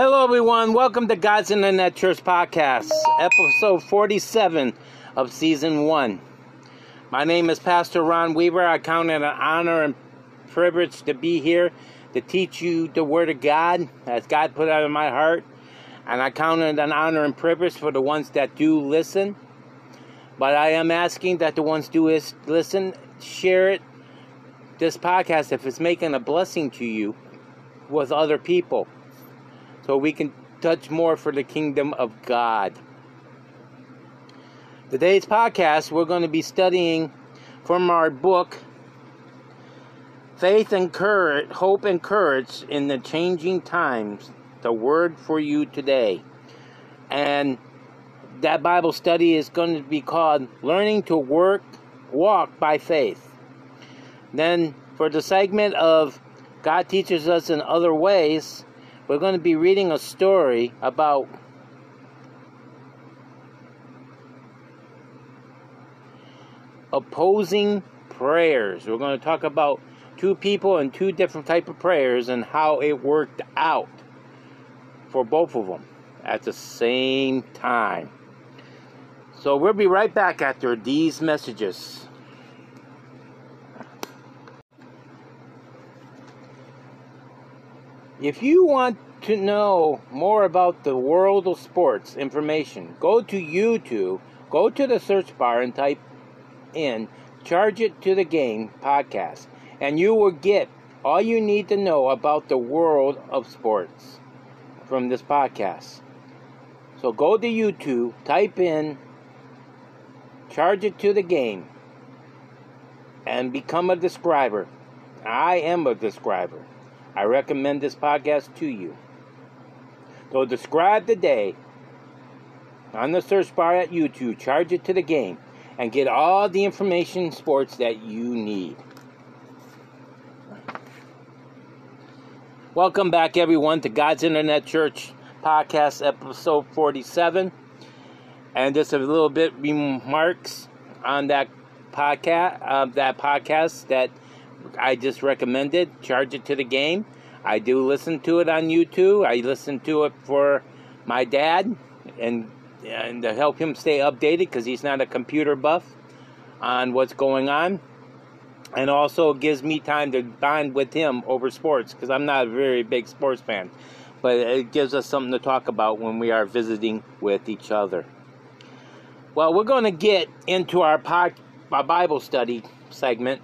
Hello, everyone. Welcome to God's Internet Church Podcast, episode 47 of season one. My name is Pastor Ron Weaver. I count it an honor and privilege to be here to teach you the Word of God as God put out in my heart. And I count it an honor and privilege for the ones that do listen. But I am asking that the ones do is listen, share it, this podcast, if it's making a blessing to you, with other people so we can touch more for the kingdom of God. Today's podcast, we're going to be studying from our book, Faith and Courage, Hope and Courage in the Changing Times, the word for you today. And that Bible study is going to be called Learning to Work, Walk by Faith. Then, for the segment of God teaches us in other ways, we're going to be reading a story about opposing prayers. We're going to talk about two people and two different type of prayers and how it worked out for both of them at the same time. So we'll be right back after these messages. If you want to know more about the world of sports information, go to YouTube, go to the search bar and type in Charge It to the Game podcast, and you will get all you need to know about the world of sports from this podcast. So go to YouTube, type in Charge It to the Game, and become a describer. I am a describer. I recommend this podcast to you. So describe the day on the search bar at YouTube, charge it to the game, and get all the information sports that you need. Welcome back, everyone, to God's Internet Church podcast, episode 47. And just a little bit remarks on that podcast, uh, that podcast that I just recommended Charge It to the Game. I do listen to it on YouTube. I listen to it for my dad and and to help him stay updated because he's not a computer buff on what's going on. And also gives me time to bond with him over sports because I'm not a very big sports fan. But it gives us something to talk about when we are visiting with each other. Well, we're going to get into our, pod, our Bible study segment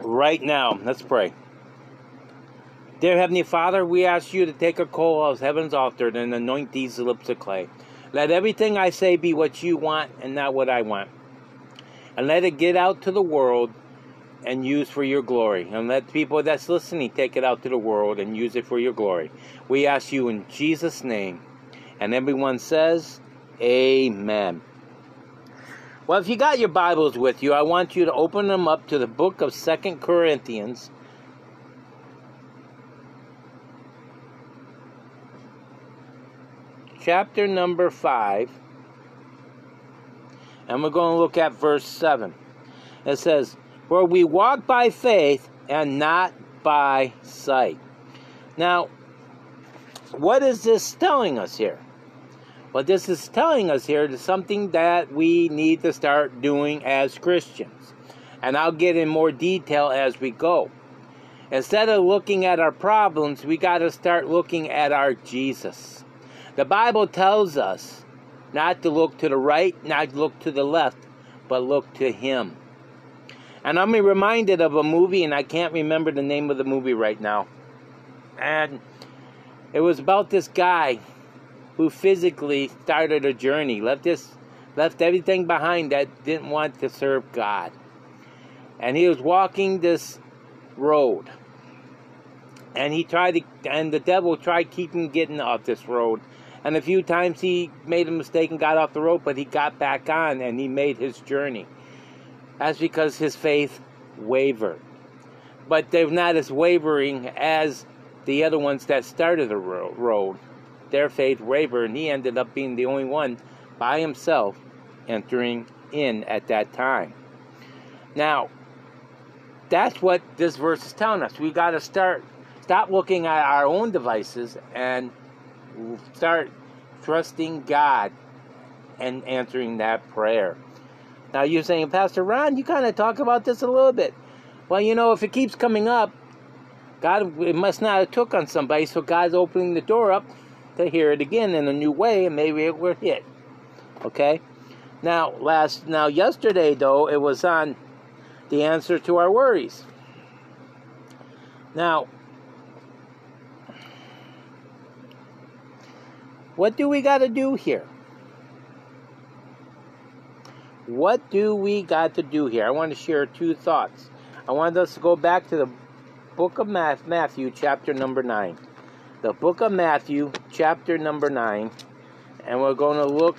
right now. Let's pray. Dear Heavenly Father, we ask you to take a coal of heaven's altar and anoint these lips of clay. Let everything I say be what you want and not what I want. And let it get out to the world and use for your glory. And let people that's listening take it out to the world and use it for your glory. We ask you in Jesus' name. And everyone says, Amen. Well, if you got your Bibles with you, I want you to open them up to the book of Second Corinthians. Chapter number 5. And we're going to look at verse 7. It says, For we walk by faith and not by sight. Now, what is this telling us here? What this is telling us here is something that we need to start doing as Christians. And I'll get in more detail as we go. Instead of looking at our problems, we got to start looking at our Jesus. The Bible tells us not to look to the right, not to look to the left, but look to Him. And I'm reminded of a movie, and I can't remember the name of the movie right now. And it was about this guy who physically started a journey, left this, left everything behind that didn't want to serve God. And he was walking this road. And he tried to, and the devil tried keeping getting off this road. And a few times he made a mistake and got off the road, but he got back on and he made his journey. That's because his faith wavered. But they're not as wavering as the other ones that started the road their faith wavered, and he ended up being the only one by himself entering in at that time. Now, that's what this verse is telling us. We got to start stop looking at our own devices and start trusting God and answering that prayer. Now you're saying, Pastor Ron, you kind of talk about this a little bit. Well, you know, if it keeps coming up, God, it must not have took on somebody, so God's opening the door up to hear it again in a new way, and maybe it will hit. Okay. Now, last now yesterday though, it was on the answer to our worries. Now, what do we got to do here? What do we got to do here? I want to share two thoughts. I want us to go back to the book of Matthew, chapter number 9. The book of Matthew, chapter number 9. And we're going to look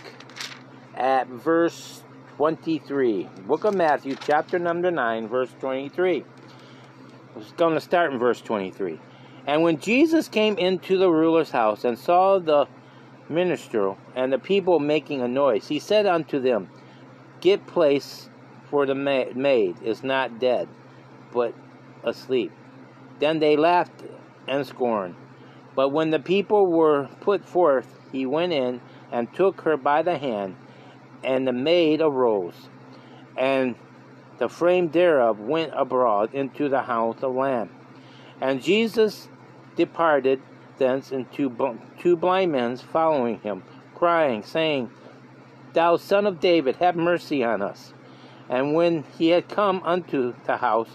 at verse 23. Book of Matthew, chapter number 9, verse 23. I was going to start in verse 23. And when Jesus came into the ruler's house and saw the minister and the people making a noise, he said unto them, Get place, for the maid is not dead, but asleep. Then they laughed and scorned. But when the people were put forth, he went in and took her by the hand, and the maid arose, and the frame thereof went abroad into the house of Lamb. And Jesus departed thence, and two, two blind men following him, crying, saying, Thou son of David, have mercy on us. And when he had come unto the house,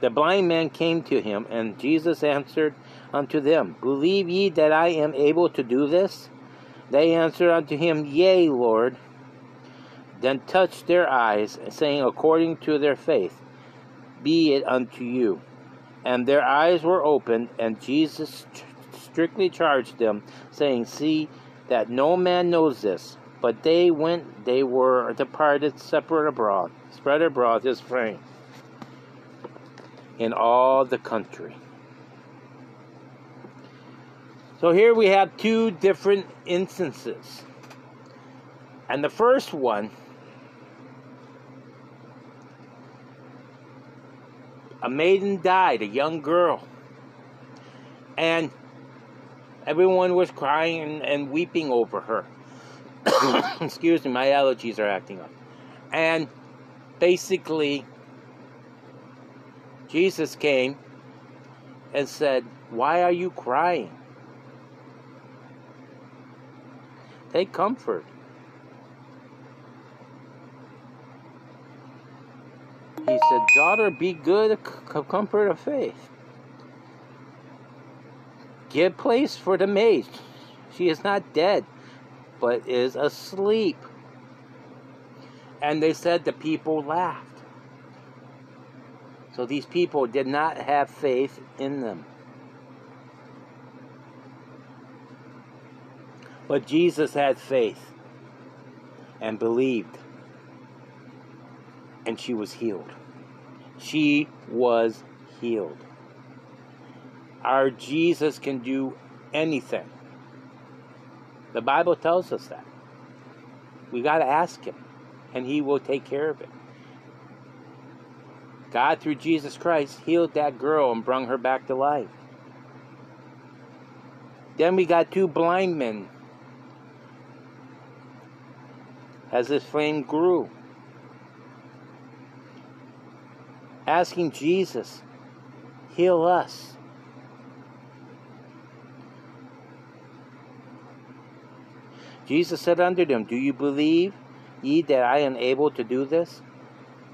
the blind man came to him, and Jesus answered unto them, Believe ye that I am able to do this? They answered unto him, Yea, Lord. Then touched their eyes, saying, According to their faith, be it unto you. And their eyes were opened, and Jesus strictly charged them, saying, See that no man knows this, but they went, they were departed separate abroad, spread abroad his fame in all the country. So here we have two different instances. And the first one, a maiden died, a young girl. And everyone was crying and, and weeping over her. excuse me, my allergies are acting up. And basically, Jesus came and said, Why are you crying? Take comfort. He said, Daughter, be good, comfort of faith. Give place for the maid. She is not dead, but is asleep. And they said the people laughed. So these people did not have faith in them. But Jesus had faith and believed. And she was healed. She was healed. Our Jesus can do anything. The Bible tells us that. We got to ask Him, and He will take care of it. God, through Jesus Christ, healed that girl and brought her back to life. Then we got two blind men. As this flame grew, asking Jesus, heal us. Jesus said unto them, Do you believe ye that I am able to do this?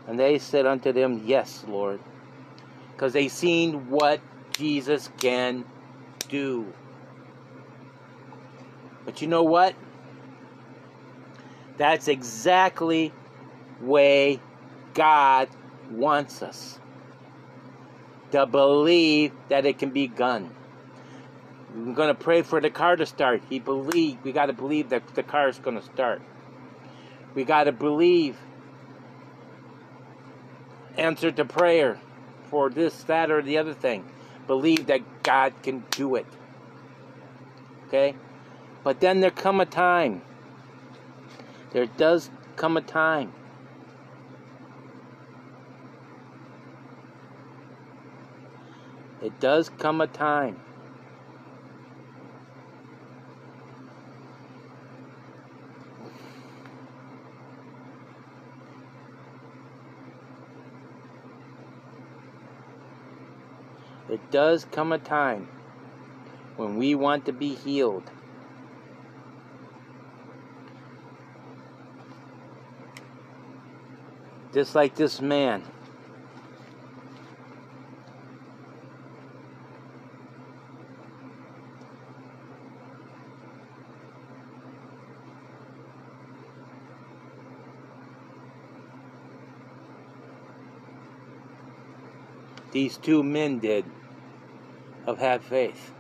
And they said unto them, Yes, Lord. Because they seen what Jesus can do. But you know what? That's exactly way God wants us. To believe that it can be done. We're going to pray for the car to start. He believe we got to believe that the car is going to start. We got to believe answer to prayer for this, that, or the other thing. Believe that God can do it. Okay? But then there come a time. There does come a time. It does come a time. It does come a time when we want to be healed. Just like this man. These two men did of have faith.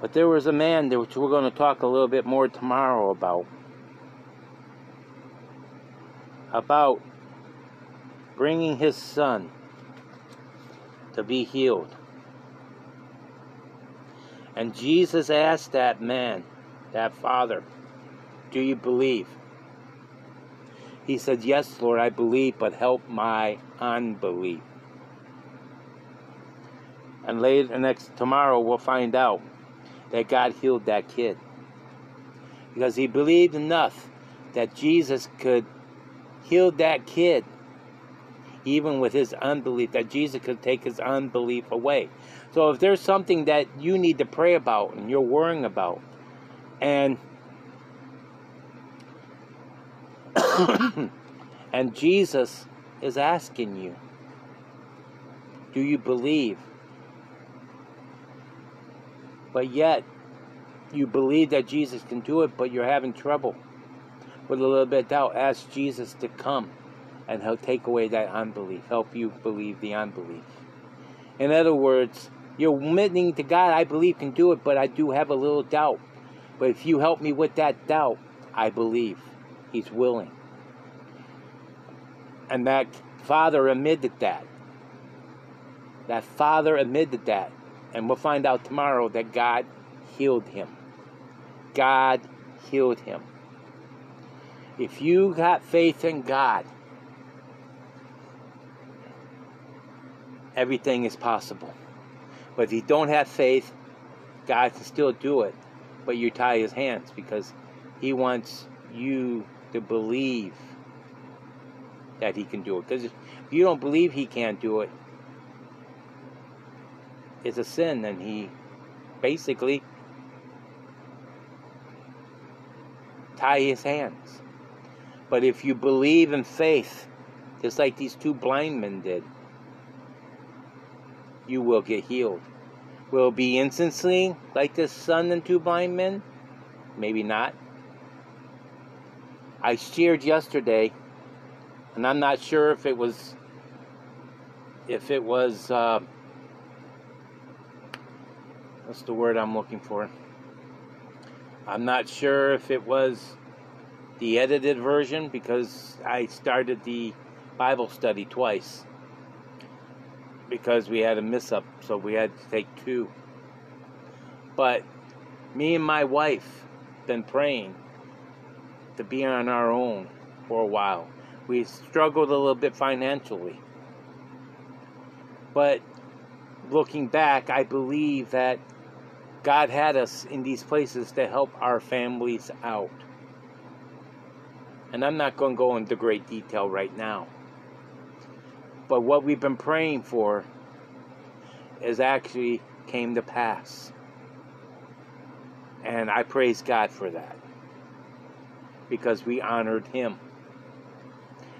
But there was a man which we're going to talk a little bit more tomorrow about. About bringing his son to be healed. And Jesus asked that man, that father, Do you believe? He said, Yes, Lord, I believe, but help my unbelief. And later, next tomorrow, we'll find out that God healed that kid because he believed enough that Jesus could heal that kid, even with his unbelief. That Jesus could take his unbelief away. So, if there's something that you need to pray about and you're worrying about, and and Jesus is asking you, do you believe? but yet you believe that Jesus can do it, but you're having trouble with a little bit of doubt, ask Jesus to come and he'll take away that unbelief, help you believe the unbelief. In other words, you're admitting to God, I believe can do it, but I do have a little doubt. But if you help me with that doubt, I believe He's willing. And that father admitted that. That father admitted that. And we'll find out tomorrow that God healed him. God healed him. If you got faith in God, everything is possible. But if you don't have faith, God can still do it, but you tie his hands because he wants you to believe that he can do it. Because if you don't believe he can't do it, it, is a sin, and he basically tie his hands. But if you believe in faith, just like these two blind men did, you will get healed. Will it be instantly like this son and two blind men? Maybe not. I shared yesterday, and I'm not sure if it was if it was uh, that's the word I'm looking for. I'm not sure if it was the edited version because I started the Bible study twice because we had a miss up, so we had to take two. But me and my wife been praying to be on our own for a while. We struggled a little bit financially. But looking back, I believe that God had us in these places to help our families out. And I'm not going to go into great detail right now. But what we've been praying for is actually came to pass. And I praise God for that. Because we honored Him.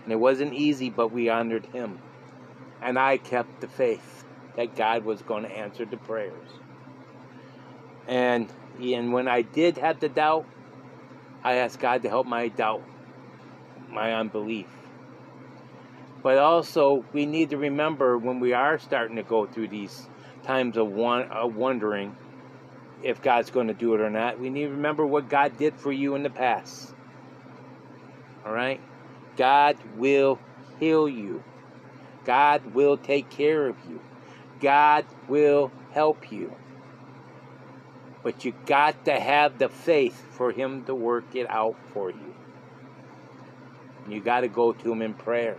And it wasn't easy, but we honored Him. And I kept the faith that God was going to answer the prayers. And and when I did have the doubt, I asked God to help my doubt, my unbelief. But also, we need to remember when we are starting to go through these times of, one, of wondering if God's going to do it or not, we need to remember what God did for you in the past. All right? God will heal you. God will take care of you. God will help you. But you got to have the faith for Him to work it out for you. You got to go to Him in prayer.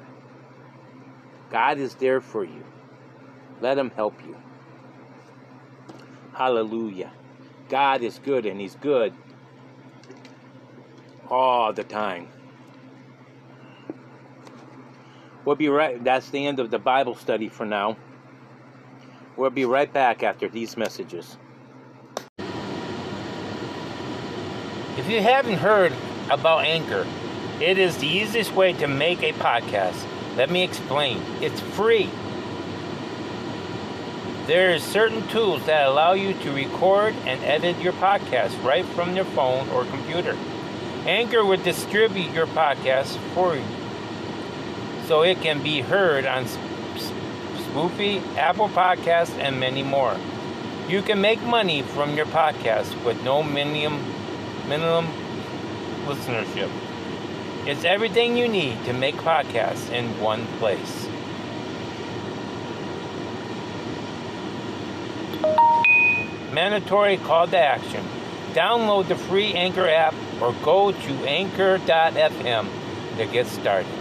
God is there for you. Let Him help you. Hallelujah. God is good, and He's good all the time. We'll be right. That's the end of the Bible study for now. We'll be right back after these messages. If you haven't heard about Anchor, it is the easiest way to make a podcast. Let me explain. It's free. There are certain tools that allow you to record and edit your podcast right from your phone or computer. Anchor will distribute your podcast for you so it can be heard on Spotify, Apple Podcasts, and many more. You can make money from your podcast with no minimum minimum listenership. It's everything you need to make podcasts in one place. Mandatory call to action. Download the free Anchor app or go to anchor.fm to get started.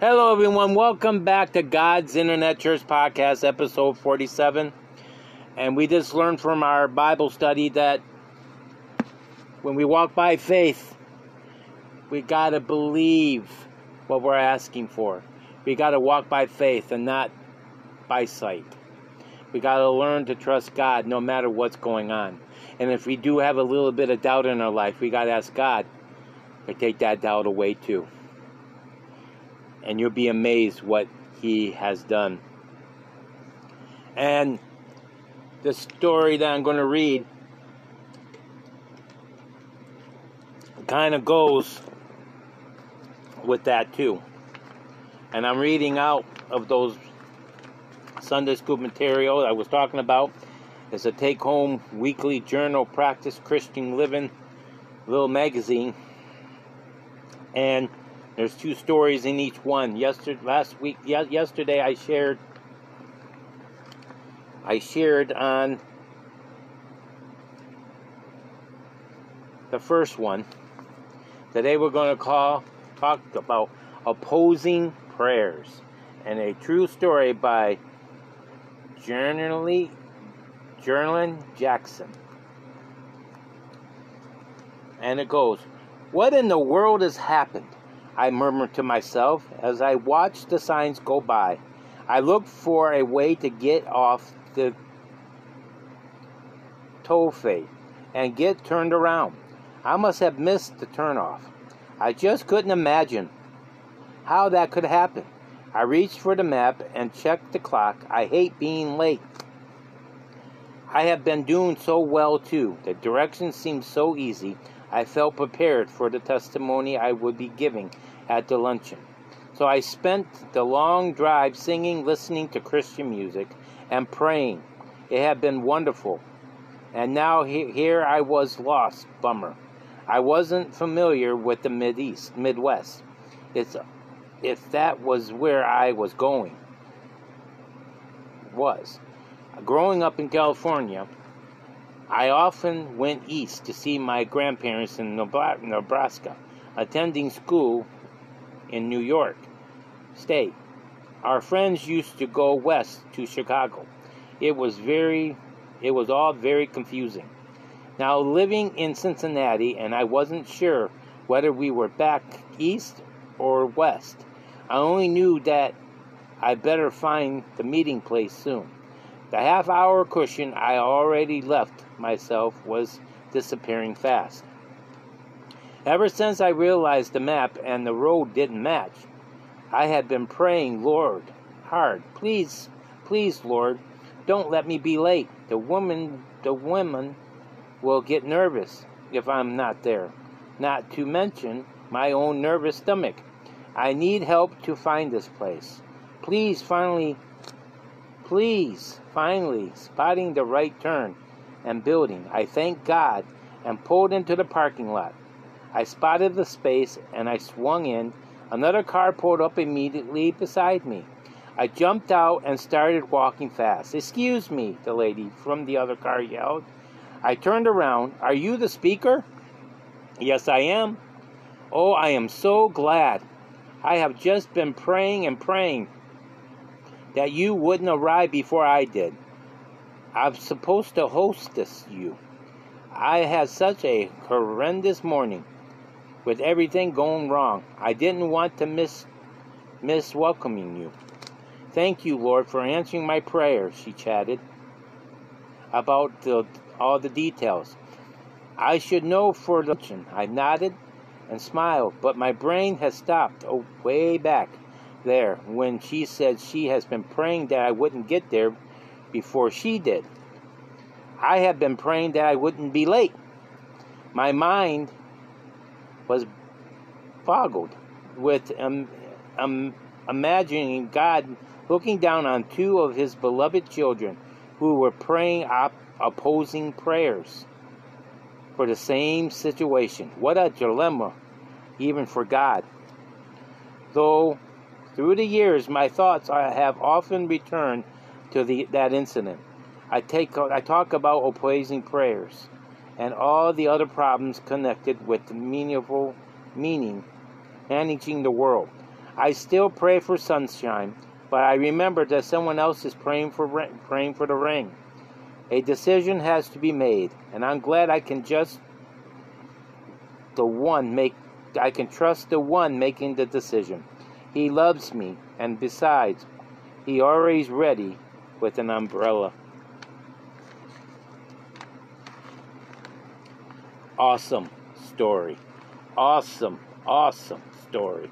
Hello, everyone. Welcome back to God's Internet Church Podcast, episode 47. And we just learned from our Bible study that when we walk by faith, we got to believe what we're asking for. We got to walk by faith and not by sight. We got to learn to trust God no matter what's going on. And if we do have a little bit of doubt in our life, we got to ask God to take that doubt away too and you'll be amazed what he has done. And the story that I'm going to read kind of goes with that too. And I'm reading out of those Sunday school material I was talking about. It's a take home weekly journal practice Christian living little magazine. And there's two stories in each one. Yesterday, last week, yesterday I shared, I shared on the first one. Today we're going to call talk about opposing prayers and a true story by Journalyn Jackson. And it goes, What in the world has happened? I murmured to myself as I watched the signs go by. I looked for a way to get off the tollway and get turned around. I must have missed the turnoff. I just couldn't imagine how that could happen. I reached for the map and checked the clock. I hate being late. I have been doing so well too. The directions seemed so easy. I felt prepared for the testimony I would be giving at the luncheon. So I spent the long drive singing, listening to Christian music, and praying. It had been wonderful. And now here I was lost. Bummer. I wasn't familiar with the Mideast, Midwest. It's if that was where I was going. Was. Growing up in California, I often went east to see my grandparents in Nebraska, attending school in New York State. Our friends used to go west to Chicago. It was very it was all very confusing. Now living in Cincinnati and I wasn't sure whether we were back east or west. I only knew that I better find the meeting place soon. The half hour cushion I already left myself was disappearing fast. Ever since I realized the map and the road didn't match, I had been praying, Lord, hard, please, please, Lord, don't let me be late. The woman, the women will get nervous if I'm not there. Not to mention my own nervous stomach. I need help to find this place. Please, finally, please, finally, spotting the right turn and building. I thank God and pulled into the parking lot. I spotted the space and I swung in. Another car pulled up immediately beside me. I jumped out and started walking fast. Excuse me, the lady from the other car yelled. I turned around. Are you the speaker? Yes, I am. Oh, I am so glad. I have just been praying and praying that you wouldn't arrive before I did. I'm supposed to hostess you. I had such a horrendous morning with everything going wrong. I didn't want to miss miss welcoming you. Thank you, Lord, for answering my prayer, she chatted about the, all the details. I should know for the I nodded and smiled, but my brain has stopped oh, way back there when she said she has been praying that I wouldn't get there before she did. I have been praying that I wouldn't be late. My mind was boggled with um, um, imagining God looking down on two of his beloved children who were praying op- opposing prayers for the same situation. What a dilemma, even for God. Though through the years my thoughts have often returned to the, that incident. I, take, I talk about opposing prayers and all the other problems connected with the meaningful meaning managing the world. I still pray for sunshine, but I remember that someone else is praying for praying for the rain. A decision has to be made, and I'm glad I can just the one make I can trust the one making the decision. He loves me, and besides, he always ready with an umbrella. Awesome story. Awesome, awesome story.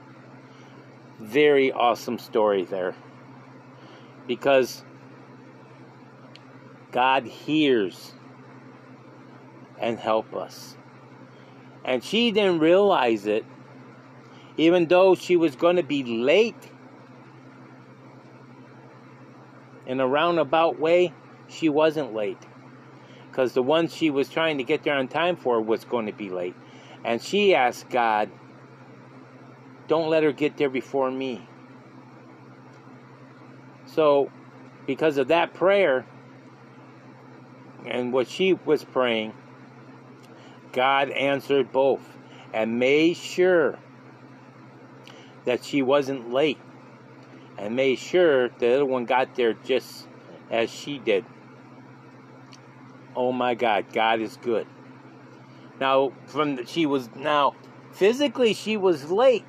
Very awesome story there. Because God hears and help us. And she didn't realize it, even though she was going to be late in a roundabout way, she wasn't late. Because the one she was trying to get there on time for was going to be late. And she asked God, Don't let her get there before me. So, because of that prayer, and what she was praying, God answered both and made sure that she wasn't late and made sure the other one got there just as she did. Oh my God, God is good. Now, from the, she was now physically she was late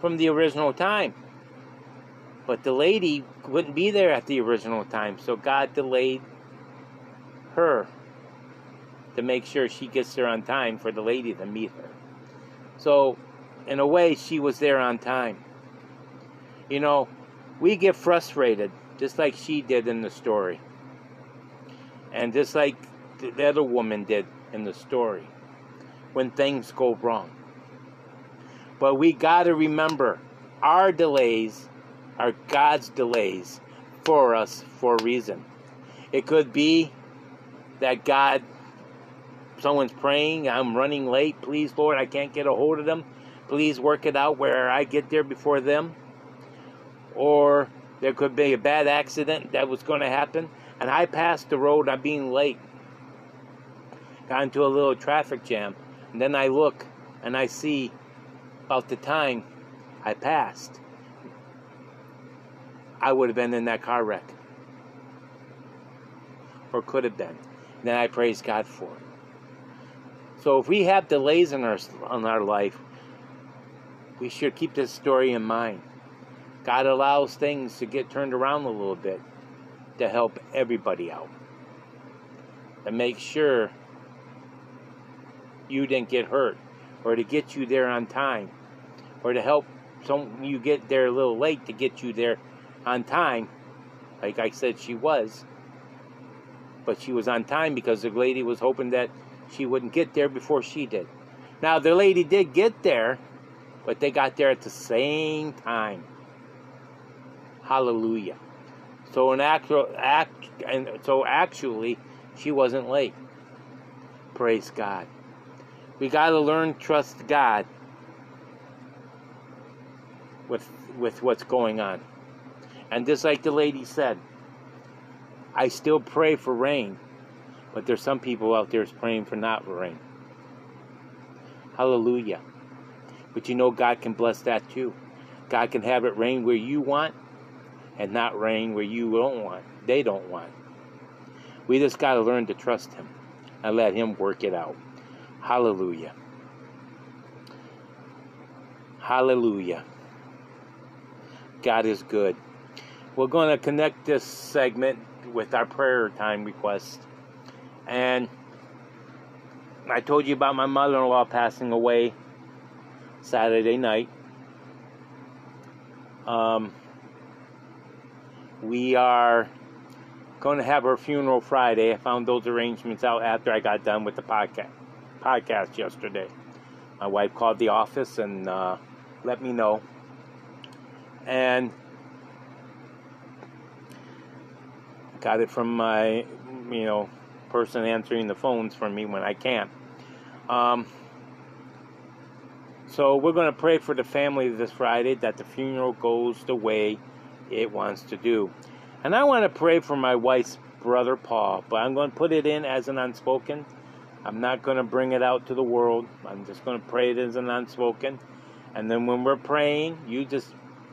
from the original time, but the lady wouldn't be there at the original time, so God delayed her to make sure she gets there on time for the lady to meet her. So, in a way, she was there on time. You know, we get frustrated, just like she did in the story. And just like the other woman did in the story, when things go wrong. But we got to remember our delays are God's delays for us for a reason. It could be that God, someone's praying, I'm running late, please, Lord, I can't get a hold of them. Please work it out where I get there before them. Or there could be a bad accident that was going to happen, and I passed the road, I'm being late. Got into a little traffic jam, and then I look and I see about the time I passed. I would have been in that car wreck. Or could have been then I praise God for it. So if we have delays in our in our life, we should keep this story in mind. God allows things to get turned around a little bit to help everybody out. And make sure you didn't get hurt or to get you there on time or to help some you get there a little late to get you there on time like I said she was but she was on time because the lady was hoping that she wouldn't get there before she did. Now, the lady did get there, but they got there at the same time. Hallelujah. So actual act and so actually she wasn't late. Praise God. We got to learn trust God with with what's going on. And just like the lady said, I still pray for rain, but there's some people out there praying for not rain. Hallelujah. But you know God can bless that too. God can have it rain where you want, and not rain where you don't want, they don't want. We just got to learn to trust Him and let Him work it out. Hallelujah. Hallelujah. God is good. We're going to connect this segment with our prayer time request. And I told you about my mother in law passing away Saturday night. Um, we are going to have her funeral Friday. I found those arrangements out after I got done with the podcast podcast yesterday. My wife called the office and uh, let me know. And got it from my, you know, person answering the phones for me when I can't. Um, so we're going to pray for the family this Friday that the funeral goes the way it wants to do. And I want to pray for my wife's brother Paul, but I'm going to put it in as an unspoken. I'm not going to bring it out to the world. I'm just going to pray it as an unspoken. And then when we're praying, you just,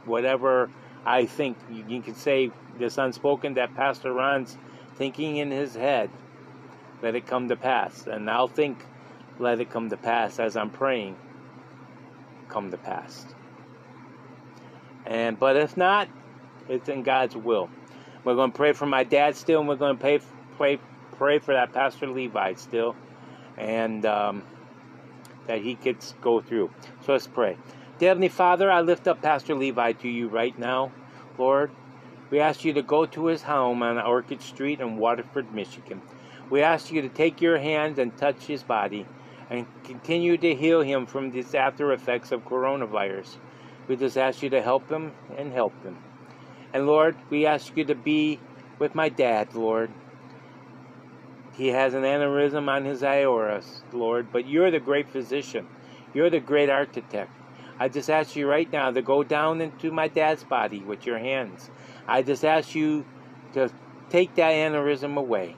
whatever I think, you, can say this unspoken that Pastor Ron's thinking in his head, let it come to pass. And I'll think, let it come to pass as I'm praying, come to pass. And but if not, it's in God's will. We're going to pray for my dad still, and we're going to pray, pray, pray for that Pastor Levi still, and um, that he gets go through. So let's pray. Heavenly Father, I lift up Pastor Levi to you right now, Lord. We ask you to go to his home on Orchard Street in Waterford, Michigan. We ask you to take your hands and touch his body and continue to heal him from these after effects of coronavirus. We just ask you to help him and help him. And Lord, we ask you to be with my dad, Lord. He has an aneurysm on his aorta, Lord, but you're the great physician. You're the great architect. I just ask you right now to go down into my dad's body with your hands. I just ask you to take that aneurysm away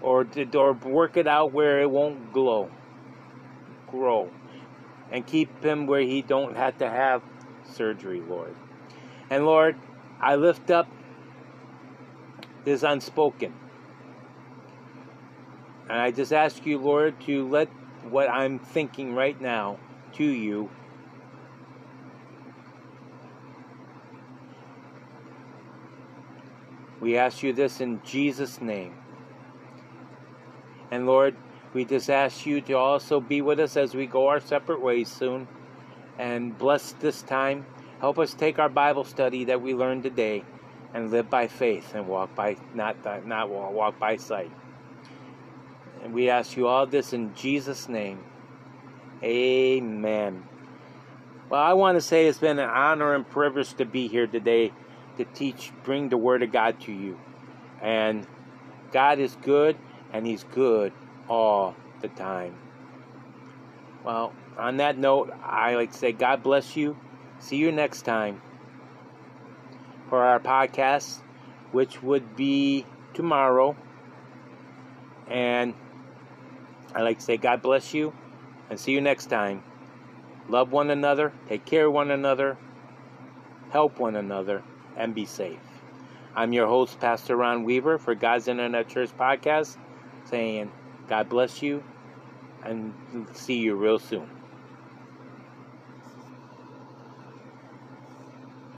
or, to, or work it out where it won't glow, grow, and keep him where he don't have to have surgery, Lord. And Lord, I lift up this unspoken. And I just ask you, Lord, to let what I'm thinking right now to you We ask you this in Jesus' name. And Lord, we just ask you to also be with us as we go our separate ways soon. And bless this time Help us take our Bible study that we learned today and live by faith and walk by not not walk by sight. And we ask you all this in Jesus' name. Amen. Well, I want to say it's been an honor and privilege to be here today to teach, bring the Word of God to you. And God is good, and He's good all the time. Well, on that note, I like to say, God bless you. See you next time for our podcast, which would be tomorrow. And I like to say, God bless you, and see you next time. Love one another, take care of one another, help one another, and be safe. I'm your host, Pastor Ron Weaver, for God's Internet Church Podcast, saying, God bless you, and see you real soon.